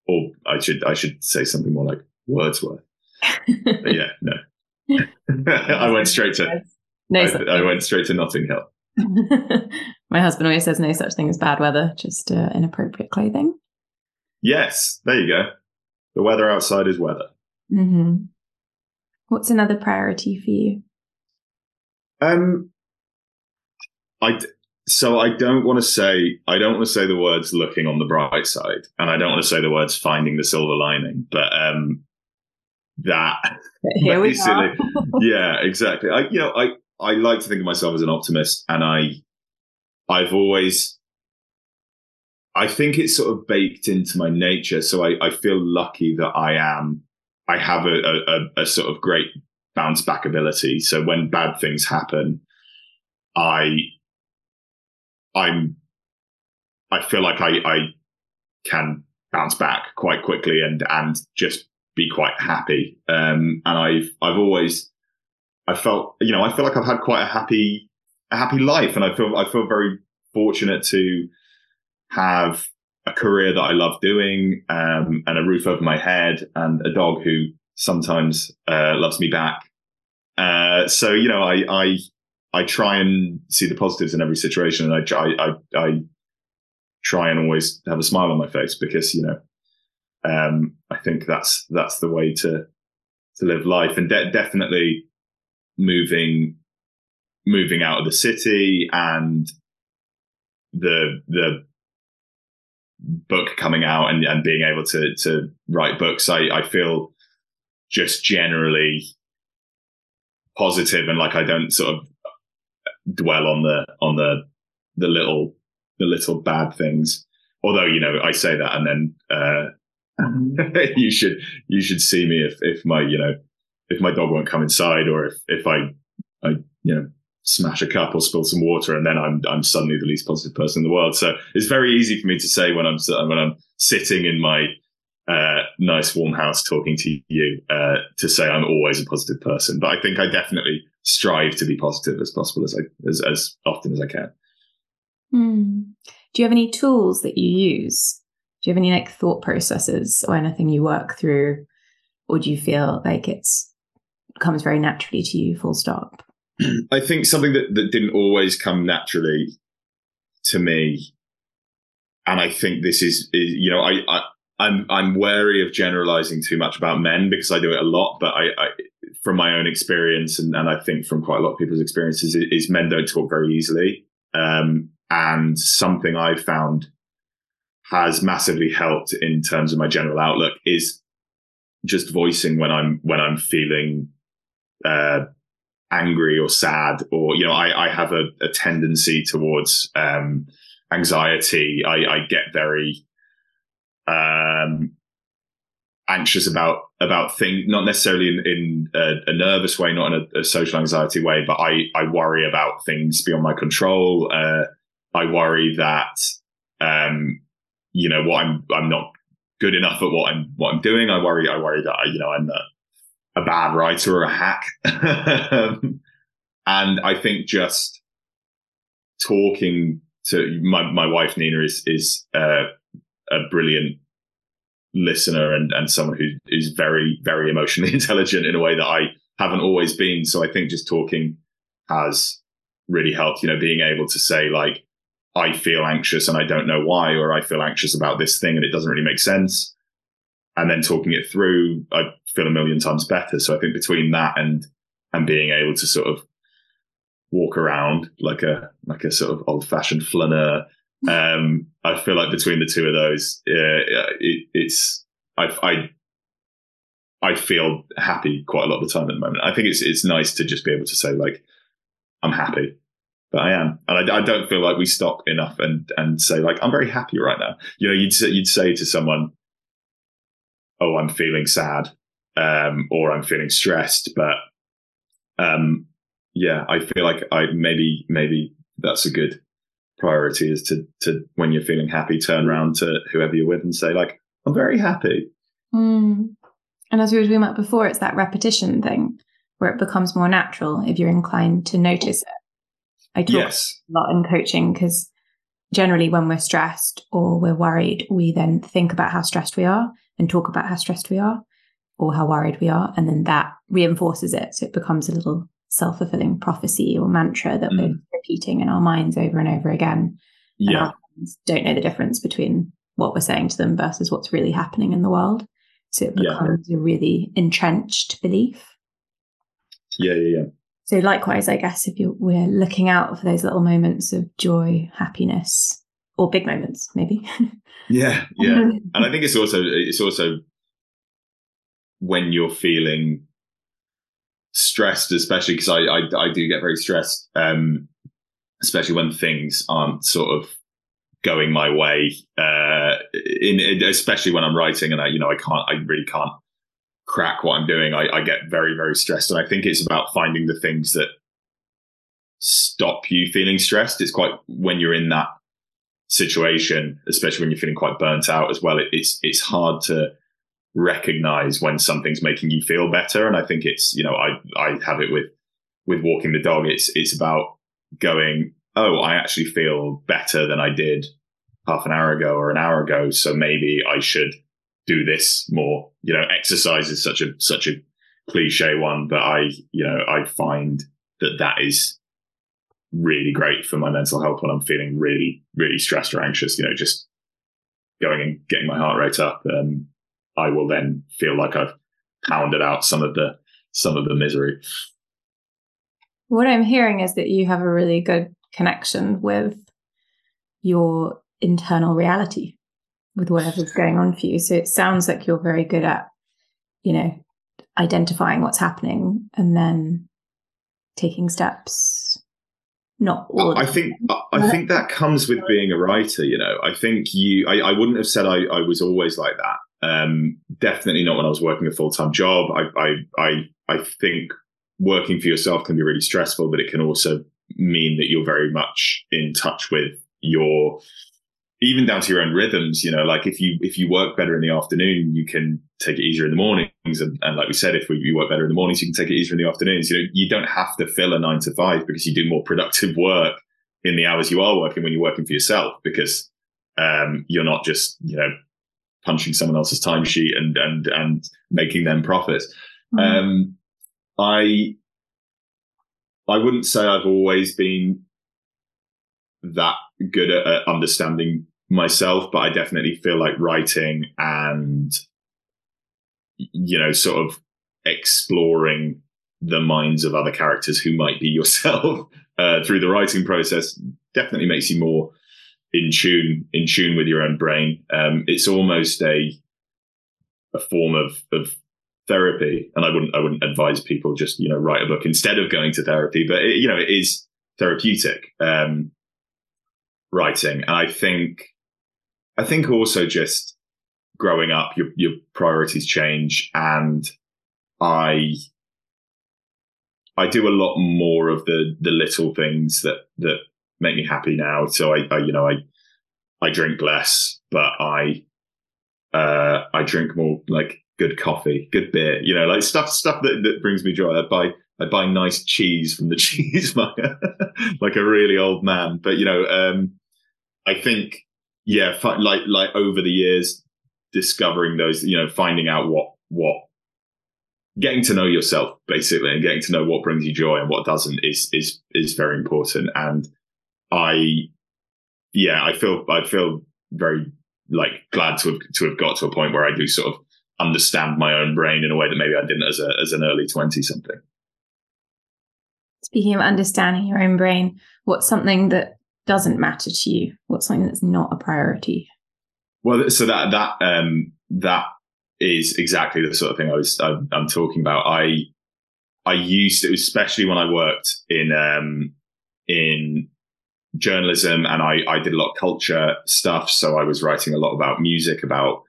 or I should I should say something more like Wordsworth. but yeah, no, I went straight to no I, I went straight to Notting Hill. My husband always says no such thing as bad weather, just uh, inappropriate clothing. Yes, there you go. The weather outside is weather. Mm-hmm. What's another priority for you? Um, I so I don't want to say I don't want to say the words looking on the bright side, and I don't want to say the words finding the silver lining, but um, that here we are. yeah, exactly. I you know I I like to think of myself as an optimist, and I I've always I think it's sort of baked into my nature. So I, I feel lucky that I am, I have a, a, a, sort of great bounce back ability. So when bad things happen, I, I'm, I feel like I, I can bounce back quite quickly and, and just be quite happy. Um, and I've, I've always, I felt, you know, I feel like I've had quite a happy, a happy life and I feel, I feel very fortunate to, have a career that I love doing, um, and a roof over my head, and a dog who sometimes uh, loves me back. Uh, so you know, I, I I try and see the positives in every situation, and I try I, I try and always have a smile on my face because you know um, I think that's that's the way to to live life, and de- definitely moving moving out of the city and the the book coming out and, and being able to to write books, I, I feel just generally positive and like I don't sort of dwell on the on the the little the little bad things. Although you know I say that and then uh, you should you should see me if if my you know if my dog won't come inside or if if I I you know smash a cup or spill some water and then I'm I'm suddenly the least positive person in the world. So it's very easy for me to say when I'm when I'm sitting in my uh, nice warm house talking to you uh, to say I'm always a positive person. But I think I definitely strive to be positive as possible as I as, as often as I can. Mm. Do you have any tools that you use? Do you have any like thought processes or anything you work through, or do you feel like it's comes very naturally to you? Full stop. I think something that that didn't always come naturally to me, and I think this is, is you know I, I I'm I'm wary of generalizing too much about men because I do it a lot, but I, I from my own experience and, and I think from quite a lot of people's experiences is, men don't talk very easily. Um, and something I've found has massively helped in terms of my general outlook is just voicing when I'm when I'm feeling uh, angry or sad or you know I, I have a, a tendency towards um, anxiety. I, I get very um, anxious about about things, not necessarily in, in a, a, nervous way, not in a, a, social anxiety way, but I I worry about things beyond my control. Uh, I worry that um, you know what I'm I'm not good enough at what I'm what I'm doing. I worry I worry that you know I'm a, a bad writer or a hack, and I think just talking to my my wife Nina is is uh, a brilliant listener and, and someone who is very, very emotionally intelligent in a way that I haven't always been. So I think just talking has really helped, you know, being able to say like, I feel anxious and I don't know why, or I feel anxious about this thing and it doesn't really make sense. And then talking it through, I feel a million times better. So I think between that and, and being able to sort of walk around like a, like a sort of old fashioned flaneur um, I feel like between the two of those, it, it's I, I I feel happy quite a lot of the time at the moment. I think it's it's nice to just be able to say like I'm happy, but I am, and I, I don't feel like we stop enough and and say like I'm very happy right now. You know, you'd you'd say to someone, "Oh, I'm feeling sad," um, or "I'm feeling stressed," but um, yeah, I feel like I maybe maybe that's a good priority is to to when you're feeling happy, turn around to whoever you're with and say like, "I'm very happy." Mm. And as we were talking about before, it's that repetition thing where it becomes more natural if you're inclined to notice it. I talk yes. a lot in coaching because generally when we're stressed or we're worried, we then think about how stressed we are and talk about how stressed we are or how worried we are. And then that reinforces it. So it becomes a little self fulfilling prophecy or mantra that mm. we're repeating in our minds over and over again. Yeah. don't know the difference between what we're saying to them versus what's really happening in the world. So it becomes yeah. a really entrenched belief. Yeah, yeah, yeah. So likewise, I guess if you we're looking out for those little moments of joy, happiness, or big moments, maybe. yeah, yeah. and I think it's also it's also when you're feeling stressed, especially because I, I, I do get very stressed, um, especially when things aren't sort of going my way. Uh, in, in, especially when I'm writing and I you know I can't I really can't crack what I'm doing. I, I get very very stressed, and I think it's about finding the things that stop you feeling stressed. It's quite when you're in that situation, especially when you're feeling quite burnt out as well. It, it's it's hard to recognize when something's making you feel better. And I think it's, you know, I, I have it with, with walking the dog. It's, it's about going, Oh, I actually feel better than I did half an hour ago or an hour ago. So maybe I should do this more. You know, exercise is such a, such a cliche one, but I, you know, I find that that is really great for my mental health when I'm feeling really, really stressed or anxious, you know, just going and getting my heart rate up. Um, I will then feel like I've pounded out some of the some of the misery. What I'm hearing is that you have a really good connection with your internal reality, with whatever's going on for you. So it sounds like you're very good at, you know, identifying what's happening and then taking steps? Not all. I think I think that comes with being a writer. You know, I think you. I, I wouldn't have said I, I was always like that. Um, definitely not when I was working a full time job. I, I I I think working for yourself can be really stressful, but it can also mean that you're very much in touch with your even down to your own rhythms, you know, like if you if you work better in the afternoon, you can take it easier in the mornings. And, and like we said, if we, you work better in the mornings, you can take it easier in the afternoons. You know, you don't have to fill a nine to five because you do more productive work in the hours you are working when you're working for yourself because um, you're not just you know punching someone else's timesheet and and and making them profits. Mm-hmm. Um, I I wouldn't say I've always been that good at, at understanding myself, but I definitely feel like writing and, you know, sort of exploring the minds of other characters who might be yourself uh, through the writing process definitely makes you more in tune in tune with your own brain. Um, it's almost a a form of of therapy, and I wouldn't I wouldn't advise people just you know write a book instead of going to therapy, but it, you know it is therapeutic. Um, writing. And I think, I think also just growing up, your, your priorities change and I, I do a lot more of the, the little things that, that make me happy now. So I, I you know, I, I drink less, but I, uh, I drink more like good coffee, good beer, you know, like stuff, stuff that, that brings me joy. I buy, I buy nice cheese from the cheesemonger, like a really old man. But you know, um, I think, yeah, like like over the years, discovering those, you know, finding out what what getting to know yourself basically and getting to know what brings you joy and what doesn't is is is very important. And I, yeah, I feel I feel very like glad to have to have got to a point where I do sort of understand my own brain in a way that maybe I didn't as a as an early twenty something. Speaking of understanding your own brain, what's something that doesn't matter to you? What's something that's not a priority? Well, so that that um, that is exactly the sort of thing I was I'm, I'm talking about. I I used to, especially when I worked in um, in journalism, and I I did a lot of culture stuff. So I was writing a lot about music, about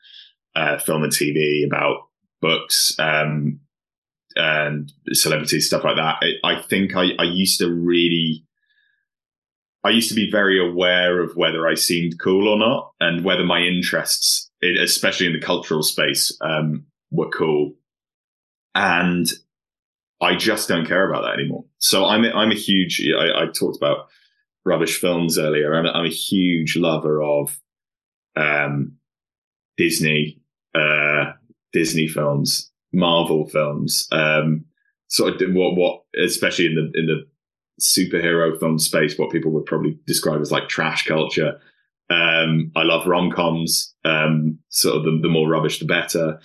uh, film and TV, about books, um, and celebrities, stuff like that. I, I think I, I used to really I used to be very aware of whether I seemed cool or not, and whether my interests, especially in the cultural space, um, were cool. And I just don't care about that anymore. So I'm a, I'm a huge. I, I talked about rubbish films earlier. I'm I'm a huge lover of um, Disney, uh, Disney films, Marvel films. Um, sort of what what especially in the in the superhero film space, what people would probably describe as like trash culture. Um, I love rom coms, um, sort of the, the, more rubbish, the better.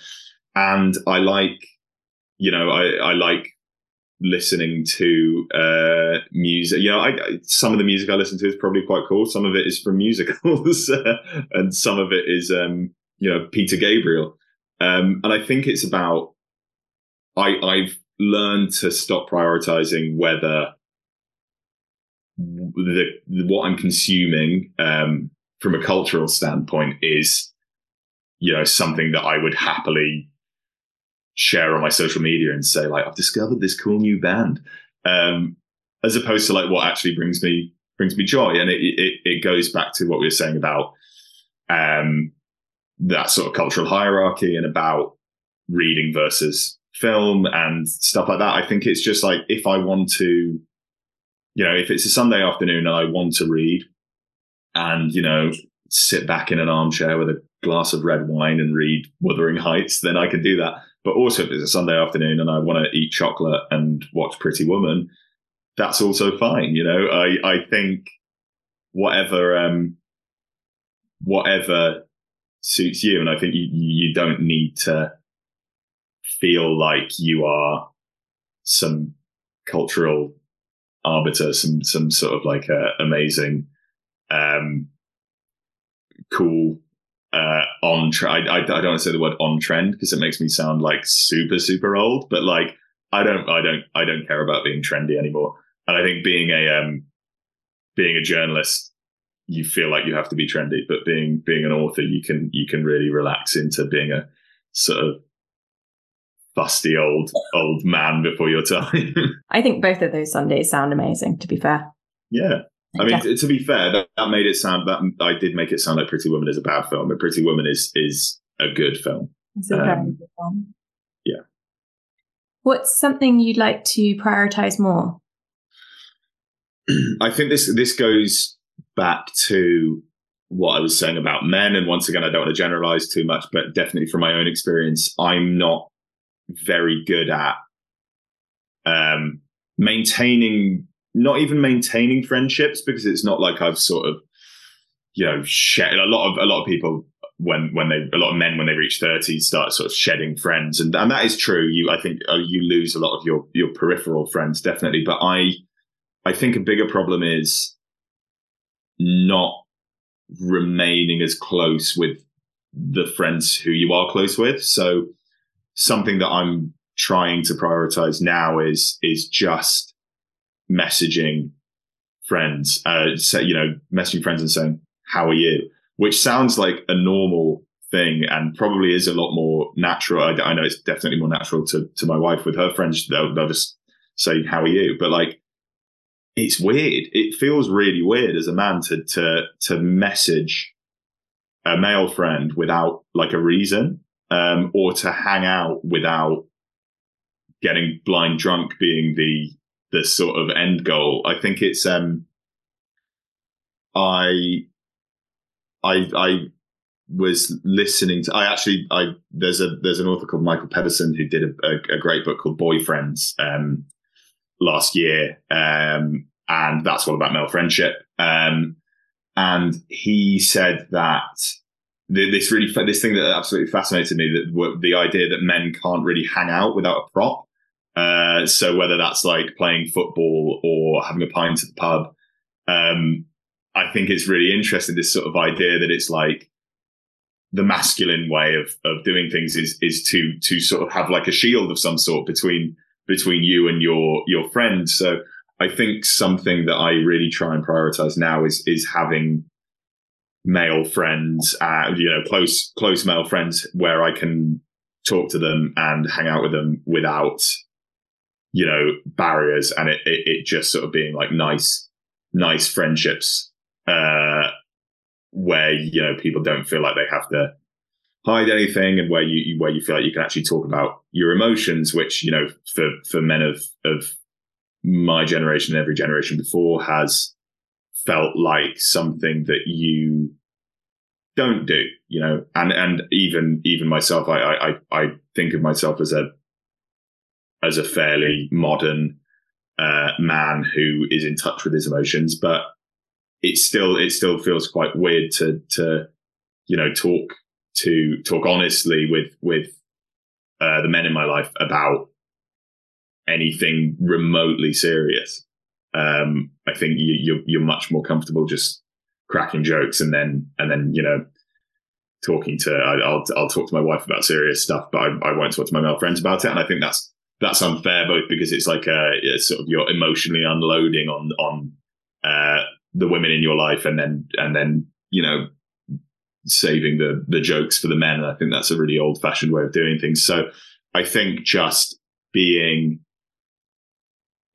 And I like, you know, I, I like listening to uh, music. You know, I, some of the music I listen to is probably quite cool. Some of it is from musicals, and some of it is, um, you know, Peter Gabriel. Um, and I think it's about I, I've learned to stop prioritizing whether the, the what I'm consuming um, from a cultural standpoint is, you know, something that I would happily share on my social media and say like I've discovered this cool new band, um, as opposed to like what actually brings me brings me joy. And it it, it goes back to what we were saying about um, that sort of cultural hierarchy and about reading versus film and stuff like that. I think it's just like if I want to you know, if it's a Sunday afternoon and I want to read and, you know, sit back in an armchair with a glass of red wine and read Wuthering Heights, then I can do that. But also if it's a Sunday afternoon and I want to eat chocolate and watch Pretty Woman, that's also fine. You know, I, I think whatever, um, whatever suits you. And I think you, you don't need to feel like you are some cultural arbiter, some some sort of like uh, amazing, um, cool uh, on trend. I, I, I, don't want to say the word on trend because it makes me sound like super super old, but like I don't, I don't, I don't care about being trendy anymore. And I think being a, um, being a journalist, you feel like you have to be trendy, but being, being an author, you can, you can really relax into being a sort of fusty old, old man before your time. I think both of those Sundays sound amazing, to be fair. yeah. I mean, to be fair, that, that made it sound that I did make it sound like Pretty Woman is a bad film, but Pretty Woman is is a good film. It's a very Um, good one. yeah. What's something you'd like to prioritize more? I think this this goes back to what I was saying about men, and once again, I don't want to generalize too much, but definitely from my own experience, I'm not very good at um, maintaining, not even maintaining friendships, because it's not like I've sort of, you know, shed a lot of a lot of people when when they a lot of men when they reach 30 start sort of shedding friends. And and that is true. You i think uh, you lose a lot of your your peripheral friends definitely. But i I think a bigger problem is not remaining as close with the friends who you are close with. So something that I'm trying to prioritize now is is just messaging friends, uh, say, you know, messaging friends and saying, "How are you?" Which sounds like a normal thing and probably is a lot more natural. I, I know it's definitely more natural to to my wife with her friends. They'll, they'll just say, "How are you?" But like it's weird. It feels really weird as a man to to to message a male friend without like a reason, um, or to hang out without getting blind drunk being the the sort of end goal. I think it's um I I I was listening to I actually I there's a there's an author called Michael Pedersen who did a, a, a great book called Boyfriends um last year. Um, and that's all about male friendship. Um, and he said that this really, this thing that absolutely fascinated me that the idea that men can't really hang out without a prop. Uh, so whether that's like playing football or having a pint at the pub, um, I think it's really interesting. This sort of idea that it's like the masculine way of of doing things is is to to sort of have like a shield of some sort between between you and your your friend. So I think something that I really try and prioritize now is is having male friends, uh, you know, close close male friends where I can talk to them and hang out with them without you know barriers, and it it, it just sort of being like nice nice friendships uh, where you know people don't feel like they have to hide anything and where you where you feel like you can actually talk about your emotions which you know for for men of of my generation and every generation before has felt like something that you don't do you know? And and even even myself i i i think of myself as a as a fairly modern uh man who is in touch with his emotions but it still it still feels quite weird to to you know talk to talk honestly with with uh, the men in my life about anything remotely serious. Um, I think you, you're you're much more comfortable just cracking jokes and then and then you know talking to I, I'll I'll talk to my wife about serious stuff, but I, I won't talk to my male friends about it. And I think that's that's unfair, both because it's like a, it's sort of you're emotionally unloading on on uh, the women in your life, and then and then you know saving the the jokes for the men. And I think that's a really old fashioned way of doing things. So I think just being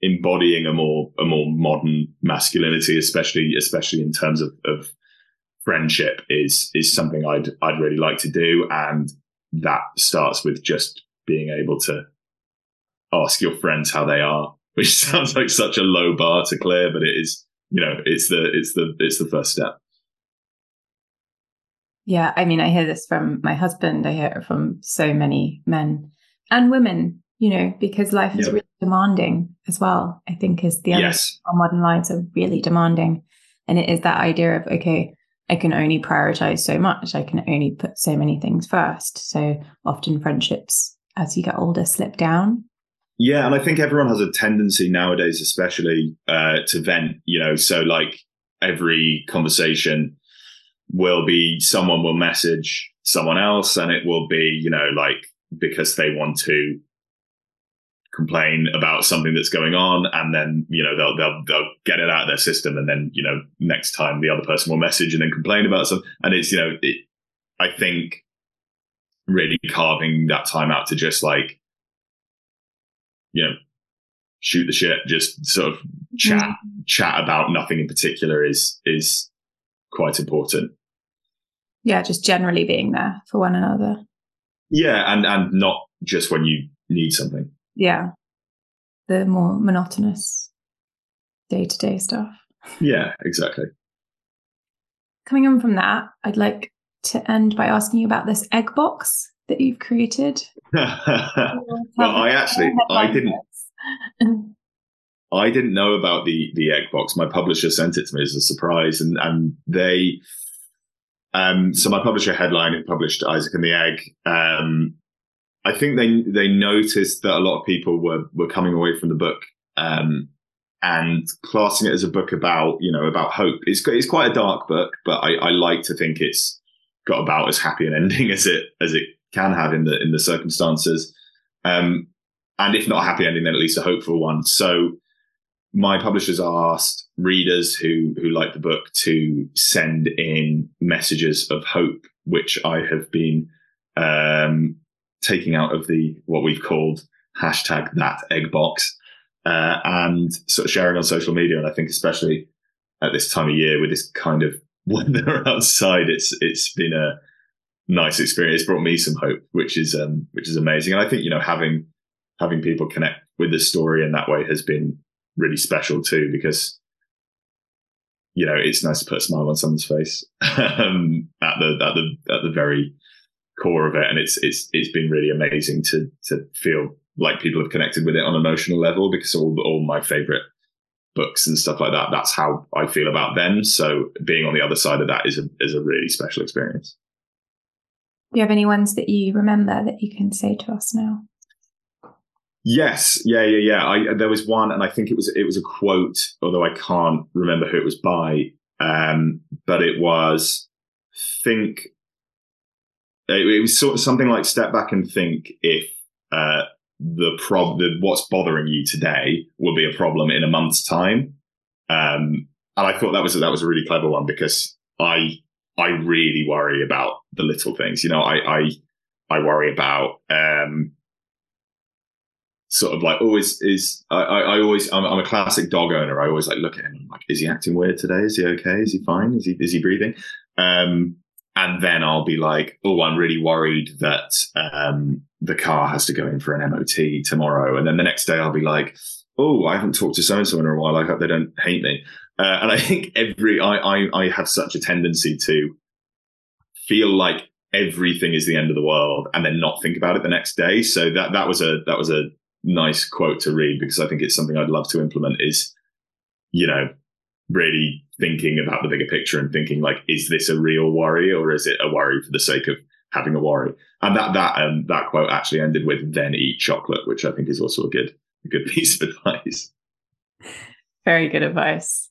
embodying a more a more modern masculinity, especially especially in terms of, of friendship, is is something I'd I'd really like to do, and that starts with just being able to ask your friends how they are, which sounds like such a low bar to clear, but it is you know it's the it's the it's the first step. Yeah, I mean, I hear this from my husband. I hear it from so many men and women, you know, because life is Yeah. really demanding as well. I think is the other Yes, our modern lives are really demanding. And it is that idea of, okay, I can only prioritize so much. I can only put so many things first. So often friendships, as you get older, slip down. Yeah, and I think everyone has a tendency nowadays, especially uh, to vent. You know, so like every conversation will be someone will message someone else, and it will be you know like because they want to complain about something that's going on and then you know they'll they'll they'll get it out of their system and then you know next time the other person will message and then complain about something and it's you know it, i think really carving that time out to just like you know shoot the shit just sort of chat mm-hmm. chat about nothing in particular is is quite important. Yeah just generally being there for one another. Yeah and and not just when you need something. Yeah. The more monotonous day-to-day stuff. Yeah exactly. Coming on from that i'd like to end by asking you about this egg box that you've created? Well i actually i didn't i didn't know about the the egg box. My publisher sent it to me as a surprise and and they um so my publisher headline published isaac and the egg. Um I think they they noticed that a lot of people were were coming away from the book um, and classing it as a book about you know about hope. It's it's quite a dark book, but I, I like to think it's got about as happy an ending as it as it can have in the in the circumstances. Um, and if not a happy ending, then at least a hopeful one. So my publishers asked readers who who like the book to send in messages of hope, which I have been um, taking out of the what we've called hashtag that egg box uh, and sort of sharing on social media. And I think especially at this time of year with this kind of weather outside, it's it's been a nice experience. Brought me some hope, which is um, which is amazing. And I think you know having having people connect with the story in that way has been really special too because you know it's nice to put a smile on someone's face um, at the at the at the very core of it, and it's it's it's been really amazing to to feel like people have connected with it on an emotional level because all all my favorite books and stuff like that. That's how I feel about them. So being on the other side of that is a is a really special experience. Do you have any ones that you remember that you can say to us now? Yes, yeah, yeah, yeah. I, there was one, and I think it was it was a quote, although I can't remember who it was by. Um, but it was think it, it was sort of something like step back and think if uh, the prob the, what's bothering you today will be a problem in a month's time. Um, and I thought that was that was a really clever one because I I really worry about the little things. You know, I I I worry about um, sort of like always is I, I always I'm, I'm, a classic dog owner. I always like look at him like, is he acting weird today? Is he okay? Is he fine? Is he is he breathing? Um, and then I'll be like, oh, I'm really worried that um, the car has to go in for an MOT tomorrow. And then the next day I'll be like, oh, I haven't talked to so and so in a while. I hope they don't hate me. Uh, and I think every I, I I have such a tendency to feel like everything is the end of the world and then not think about it the next day. So that that was a that was a nice quote to read because I think it's something I'd love to implement. Is you know really thinking about the bigger picture and thinking like, is this a real worry or is it a worry for the sake of having a worry? And that that um, that quote actually ended with "then eat chocolate," which I think is also a good a good piece of advice. Very good advice.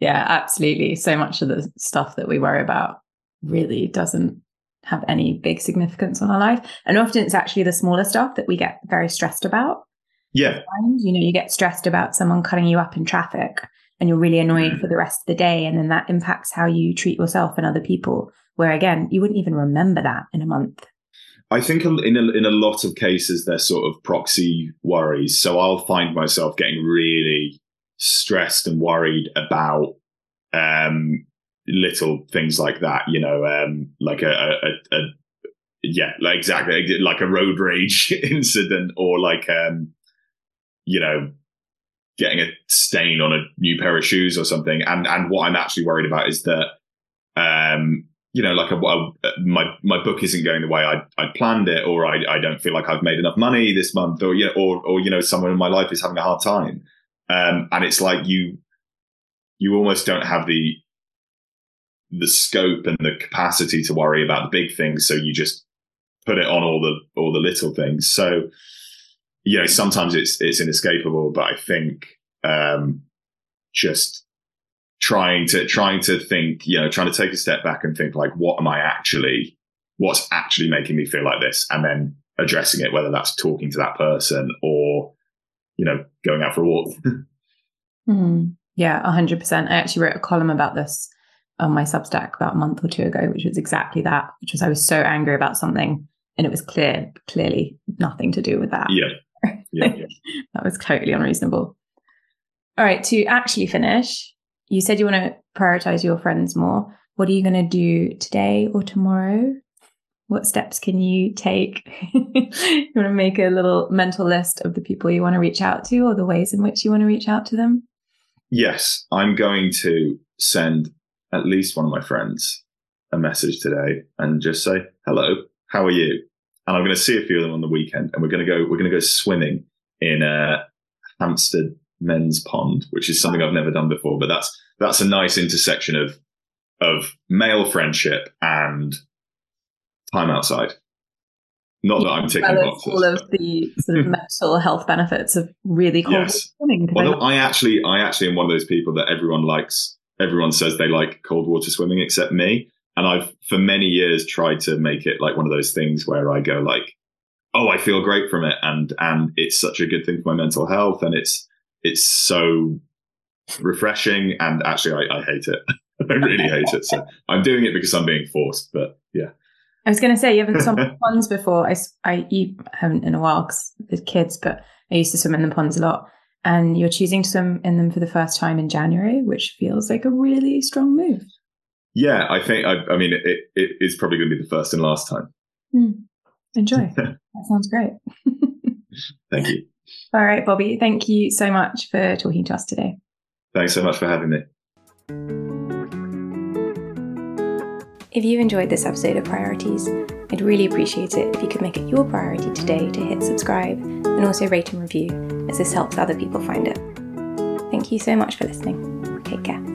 Yeah, absolutely. So much of the stuff that we worry about really doesn't have any big significance on our life, and often it's actually the smaller stuff that we get very stressed about. Yeah, you know, you get stressed about someone cutting you up in traffic and you're really annoyed mm. for the rest of the day. And then that impacts how you treat yourself and other people, where again, you wouldn't even remember that in a month. I think in a, in a lot of cases, they're sort of proxy worries. So I'll find myself getting really stressed and worried about um, little things like that, you know, um, like a, a, a, yeah, like exactly like a road rage incident or like, um, you know, getting a stain on a new pair of shoes or something. And and what I'm actually worried about is that, um, you know, like a, a, my my book isn't going the way I I planned it, or I I don't feel like I've made enough money this month, or you know, or or you know, someone in my life is having a hard time. Um, and it's like you you almost don't have the the scope and the capacity to worry about the big things, so you just put it on all the all the little things. So you know, sometimes it's it's inescapable, but I think um, just trying to trying to think, you know, trying to take a step back and think like, what am I actually, what's actually making me feel like this, and then addressing it, whether that's talking to that person or you know, going out for a walk. mm, yeah, 100%. I actually wrote a column about this on my Substack about a month or two ago, which was exactly that, which was I was so angry about something and it was clear, clearly nothing to do with that. Yeah. Yeah. yeah. that was totally unreasonable. All right, to actually finish, you said you want to prioritize your friends more. What are you going to do today or tomorrow? What steps can you take? you want to make a little mental list of the people you want to reach out to or the ways in which you want to reach out to them? Yes, I'm going to send at least one of my friends a message today and just say, hello, how are you? And I'm going to see a few of them on the weekend and we're going to go, we're going to go swimming in a Hampstead men's pond, which is something I've never done before, but that's, that's a nice intersection of, of male friendship and time outside. Not that I'm ticking well, boxes. All of the sort of mental health benefits of really cold yes. swimming. Although I actually, I actually am one of those people that everyone likes everyone says they like cold water swimming except me. And I've for many years tried to make it like one of those things where I go like, oh, I feel great from it, and and it's such a good thing for my mental health, and it's it's so refreshing. And actually, I, I hate it. I really hate it. So I'm doing it because I'm being forced. But yeah. I was going to say you haven't swum in ponds before. I, I you haven't in a while because the kids, but I used to swim in the ponds a lot and you're choosing to swim in them for the first time in January, which feels like a really strong move. Yeah, I think, I, I mean, it, it is probably going to be the first and last time. Mm. Enjoy. that sounds great. thank you. All right, Bobby, thank you so much for talking to us today. Thanks so much for having me. If you enjoyed this episode of Priorities, I'd really appreciate it if you could make it your priority today to hit subscribe and also rate and review, as this helps other people find it. Thank you so much for listening. Take care.